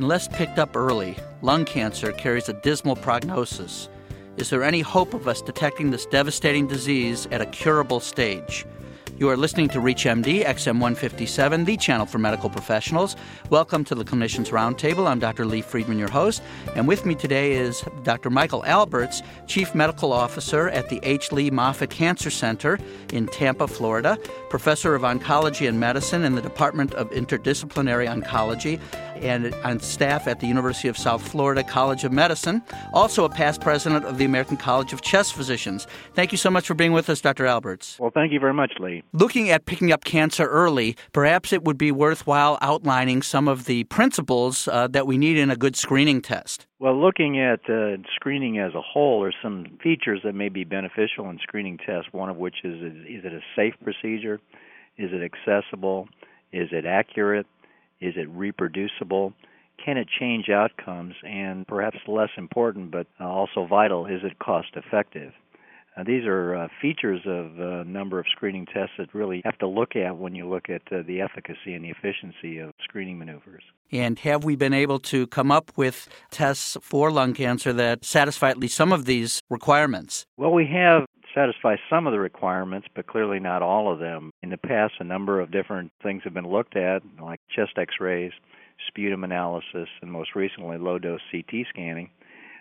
Unless picked up early, lung cancer carries a dismal prognosis. Is there any hope of us detecting this devastating disease at a curable stage? You are listening to ReachMD XM 157, the channel for medical professionals. Welcome to the Clinicians Roundtable. I'm Dr. Lee Friedman, your host, and with me today is Dr. Michael Alberts, Chief Medical Officer at the H. Lee Moffitt Cancer Center in Tampa, Florida, Professor of Oncology and Medicine in the Department of Interdisciplinary Oncology and on staff at the University of South Florida College of Medicine, also a past president of the American College of Chest Physicians. Thank you so much for being with us, Dr. Alberts. Well, thank you very much, Lee. Looking at picking up cancer early, perhaps it would be worthwhile outlining some of the principles uh, that we need in a good screening test. Well, looking at uh, screening as a whole, there's some features that may be beneficial in screening tests. One of which is is it a safe procedure? Is it accessible? Is it accurate? Is it reproducible? Can it change outcomes? And perhaps less important, but also vital, is it cost effective? Uh, these are uh, features of a number of screening tests that really have to look at when you look at uh, the efficacy and the efficiency of screening maneuvers. And have we been able to come up with tests for lung cancer that satisfy at least some of these requirements? Well, we have satisfy some of the requirements, but clearly not all of them. In the past, a number of different things have been looked at, like chest x rays, sputum analysis, and most recently, low dose CT scanning,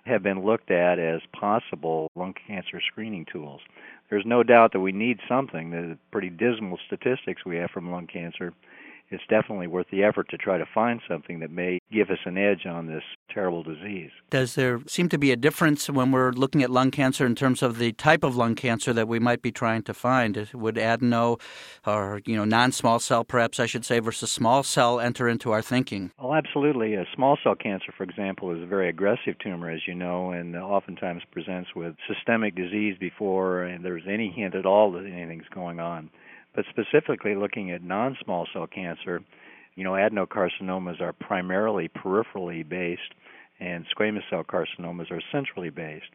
have been looked at as possible lung cancer screening tools. There's no doubt that we need something. The pretty dismal statistics we have from lung cancer it's definitely worth the effort to try to find something that may give us an edge on this terrible disease. Does there seem to be a difference when we're looking at lung cancer in terms of the type of lung cancer that we might be trying to find? Would adeno or you know non-small cell, perhaps I should say, versus small cell enter into our thinking? Well, absolutely. A small cell cancer, for example, is a very aggressive tumor, as you know, and oftentimes presents with systemic disease before there's any hint at all that anything's going on. But specifically looking at non small cell cancer, you know, adenocarcinomas are primarily peripherally based, and squamous cell carcinomas are centrally based.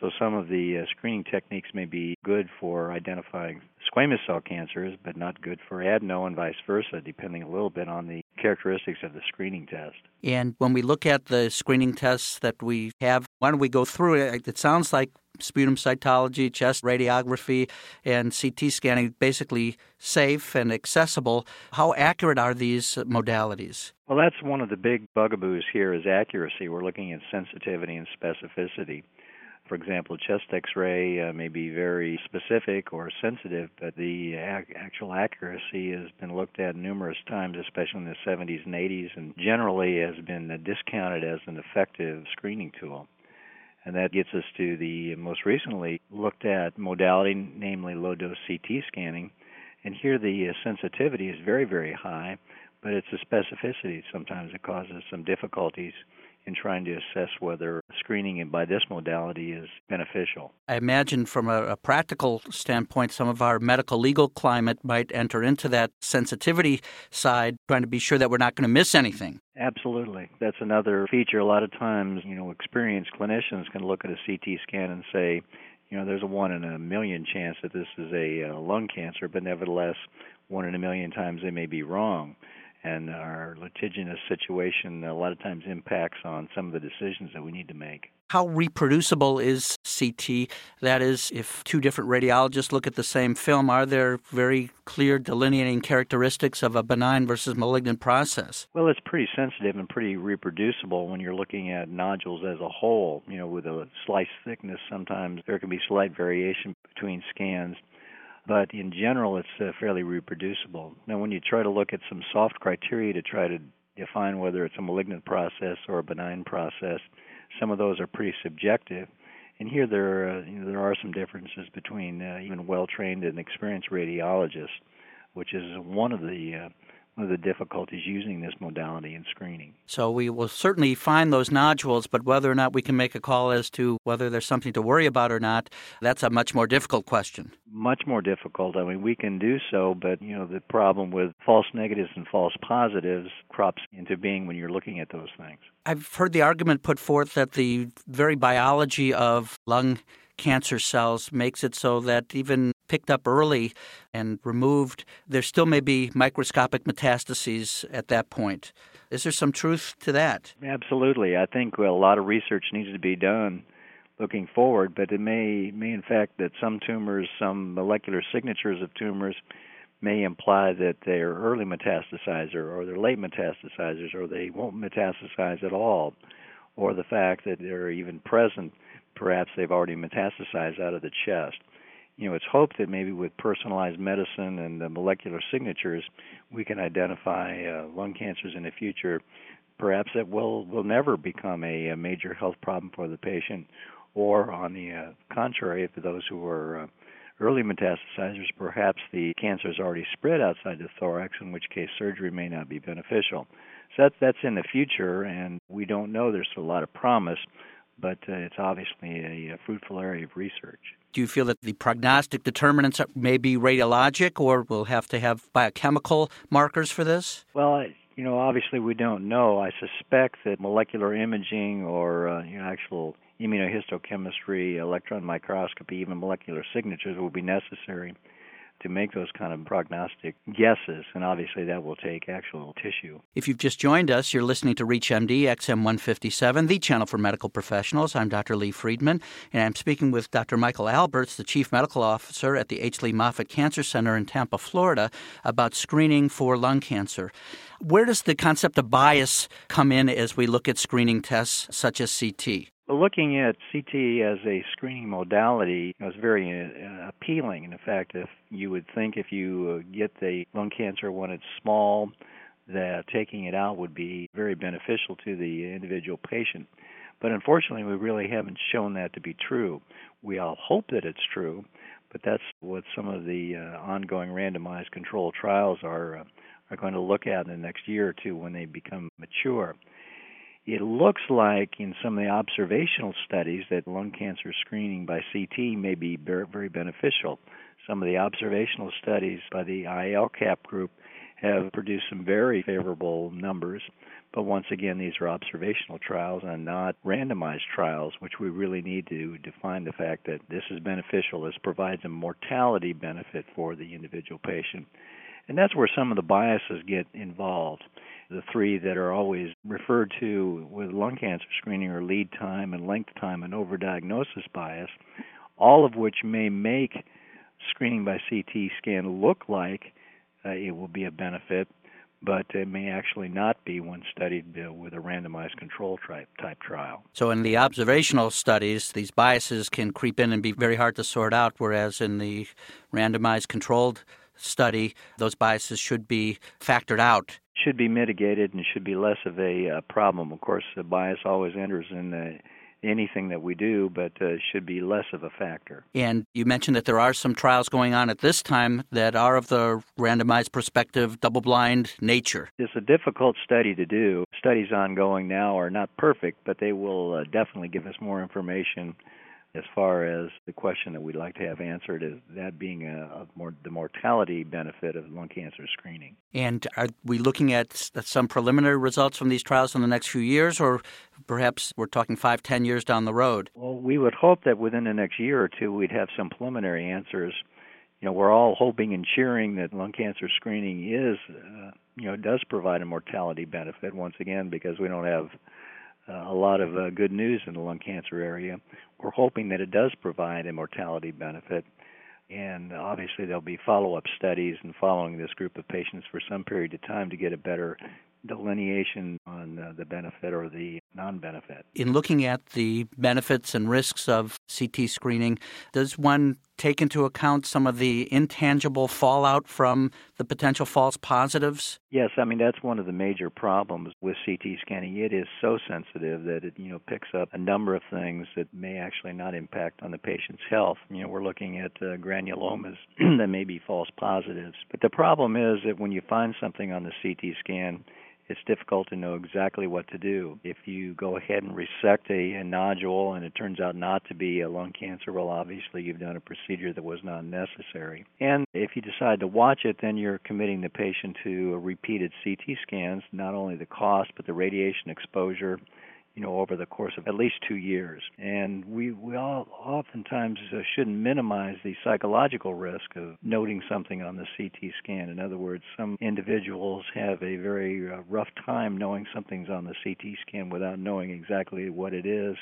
So some of the uh, screening techniques may be good for identifying squamous cell cancers, but not good for adeno and vice versa, depending a little bit on the characteristics of the screening test. And when we look at the screening tests that we have, why don't we go through it? It sounds like sputum cytology, chest radiography, and CT scanning basically safe and accessible. How accurate are these modalities? Well, that's one of the big bugaboos here is accuracy. We're looking at sensitivity and specificity. For example, chest X-ray uh, may be very specific or sensitive, but the ac- actual accuracy has been looked at numerous times, especially in the 70s and 80s, and generally has been discounted as an effective screening tool. And that gets us to the most recently looked at modality, namely low dose CT scanning. And here the uh, sensitivity is very, very high, but it's the specificity sometimes that causes some difficulties in trying to assess whether screening by this modality is beneficial. I imagine from a, a, practical standpoint, some of our medical legal climate might enter into that sensitivity side, trying to be sure that we're not going to miss anything. Absolutely. That's another feature. A lot of times, you know, experienced clinicians can look at a CT scan and say, you know, there's a one in a million chance that this is a uh, lung cancer, but nevertheless, one in a million times they may be wrong and our litigious situation a lot of times impacts on some of the decisions that we need to make. How reproducible is CT? That is, if two different radiologists look at the same film, are there very clear delineating characteristics of a benign versus malignant process? Well, it's pretty sensitive and pretty reproducible when you're looking at nodules as a whole. You know, with a slice thickness, sometimes there can be slight variation between scans but in general, it's uh, fairly reproducible. Now, when you try to look at some soft criteria to try to define whether it's a malignant process or a benign process, some of those are pretty subjective. And here there uh, you know, there are some differences between uh, even well-trained and experienced radiologists, which is one of the uh, one of the difficulties using this modality in screening. So we will certainly find those nodules, but whether or not we can make a call as to whether there's something to worry about or not, that's a much more difficult question. Much more difficult. I mean, we can do so, but you know, the problem with false negatives and false positives crops into being when you're looking at those things. I've heard the argument put forth that the very biology of lung cancer cells makes it so that even picked up early and removed, there still may be microscopic metastases at that point. Is there some truth to that? Absolutely. I think a lot of research needs to be done looking forward, but it may may in fact that some tumors, some molecular signatures of tumors may imply that they're early metastasizer or they're late metastasizers or they won't metastasize at all, or the fact that they're even present, perhaps they've already metastasized out of the chest. You know, it's hoped that maybe with personalized medicine and the molecular signatures, we can identify uh, lung cancers in the future. Perhaps that will will never become a, a major health problem for the patient, or on the uh, contrary, for those who are uh, early metastasizers, perhaps the cancer is already spread outside the thorax, in which case surgery may not be beneficial. So that's, that's in the future, and we don't know. There's a lot of promise, but uh, it's obviously a, a fruitful area of research. Do you feel that the prognostic determinants may be radiologic, or will have to have biochemical markers for this? Well, you know, obviously we don't know. I suspect that molecular imaging or uh, you know, actual immunohistochemistry, electron microscopy, even molecular signatures will be necessary to make those kind of prognostic guesses, and obviously that will take actual tissue. If you've just joined us, you're listening to ReachMD XM 157, the channel for medical professionals. I'm Dr. Lee Friedman, and I'm speaking with Dr. Michael Alberts, the Chief Medical Officer at the H. Lee Moffitt Cancer Center in Tampa, Florida, about screening for lung cancer. Where does the concept of bias come in as we look at screening tests such as CT? Looking at CT as a screening modality is very uh, appealing. In fact, if you would think if you uh, get the lung cancer when it's small, that taking it out would be very beneficial to the individual patient. But unfortunately, we really haven't shown that to be true. We all hope that it's true, but that's what some of the uh, ongoing randomized control trials are uh, are going to look at in the next year or two when they become mature it looks like in some of the observational studies that lung cancer screening by CT may be very beneficial. Some of the observational studies by the I-ELCAP group have produced some very favorable numbers. But once again, these are observational trials and not randomized trials, which we really need to define the fact that this is beneficial. This provides a mortality benefit for the individual patient. And that's where some of the biases get involved the three that are always referred to with lung cancer screening are lead time and length time and overdiagnosis bias, all of which may make screening by CT scan look like uh, it will be a benefit, but it may actually not be when studied uh, with a randomized control type, type trial. So, in the observational studies, these biases can creep in and be very hard to sort out, whereas in the randomized controlled study, those biases should be factored out should be mitigated and should be less of a uh, problem. Of course, the bias always enters in uh, anything that we do, but uh, should be less of a factor. And you mentioned that there are some trials going on at this time that are of the randomized prospective double blind nature. It's a difficult study to do. Studies ongoing now are not perfect, but they will uh, definitely give us more information as far as the question that we'd like to have answered is that being a, a more the mortality benefit of lung cancer screening. And are we looking at some preliminary results from these trials in the next few years, or perhaps we're talking five, ten years down the road? Well, we would hope that within the next year or two we'd have some preliminary answers. You know, we're all hoping and cheering that lung cancer screening is, uh, you know, does provide a mortality benefit once again because we don't have uh, a lot of uh, good news in the lung cancer area. We're hoping that it does provide a mortality benefit. And obviously, there'll be follow up studies and following this group of patients for some period of time to get a better delineation on uh, the benefit or the non benefit. In looking at the benefits and risks of CT screening, does one take into account some of the intangible fallout from the potential false positives? Yes, I mean that's one of the major problems with CT scanning. It is so sensitive that it, you know, picks up a number of things that may actually not impact on the patient's health. You know, we're looking at uh, granulomas that may be false positives. But the problem is that when you find something on the CT scan, it's difficult to know exactly what to do. If you go ahead and resect a, a, nodule and it turns out not to be a lung cancer, well, obviously you've done a procedure that was not necessary. And if you decide to watch it, then you're committing the patient to repeated CT scans, not only the cost, but the radiation exposure. You know, over the course of at least two years. And we, we all oftentimes uh, shouldn't minimize the psychological risk of noting something on the CT scan. In other words, some individuals have a very uh, rough time knowing something's on the CT scan without knowing exactly what it is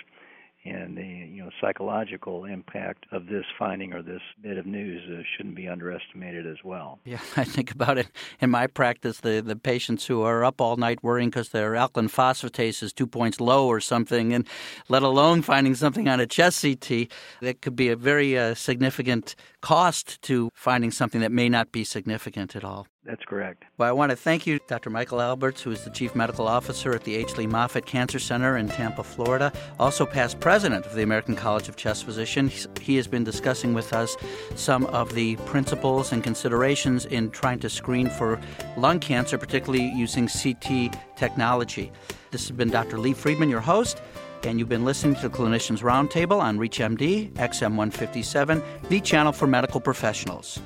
and the you know psychological impact of this finding or this bit of news uh, shouldn't be underestimated as well. Yeah, I think about it in my practice. The the patients who are up all night worrying because their alkaline phosphatase is two points low or something, and let alone finding something on a chest CT, that could be a very uh, significant cost to finding something that may not be significant at all. That's correct. Well, I want to thank you, Dr. Michael Alberts, who is the Chief Medical Officer at the H. Lee Moffitt Cancer Center in Tampa, Florida, also past president of the American College of Chest Physicians. He has been discussing with us some of the principles and considerations in trying to screen for lung cancer, particularly using CT technology. This has been Dr. Lee Friedman, your host, and you've been listening to the Clinicians Roundtable on ReachMD, XM157, the channel for medical professionals.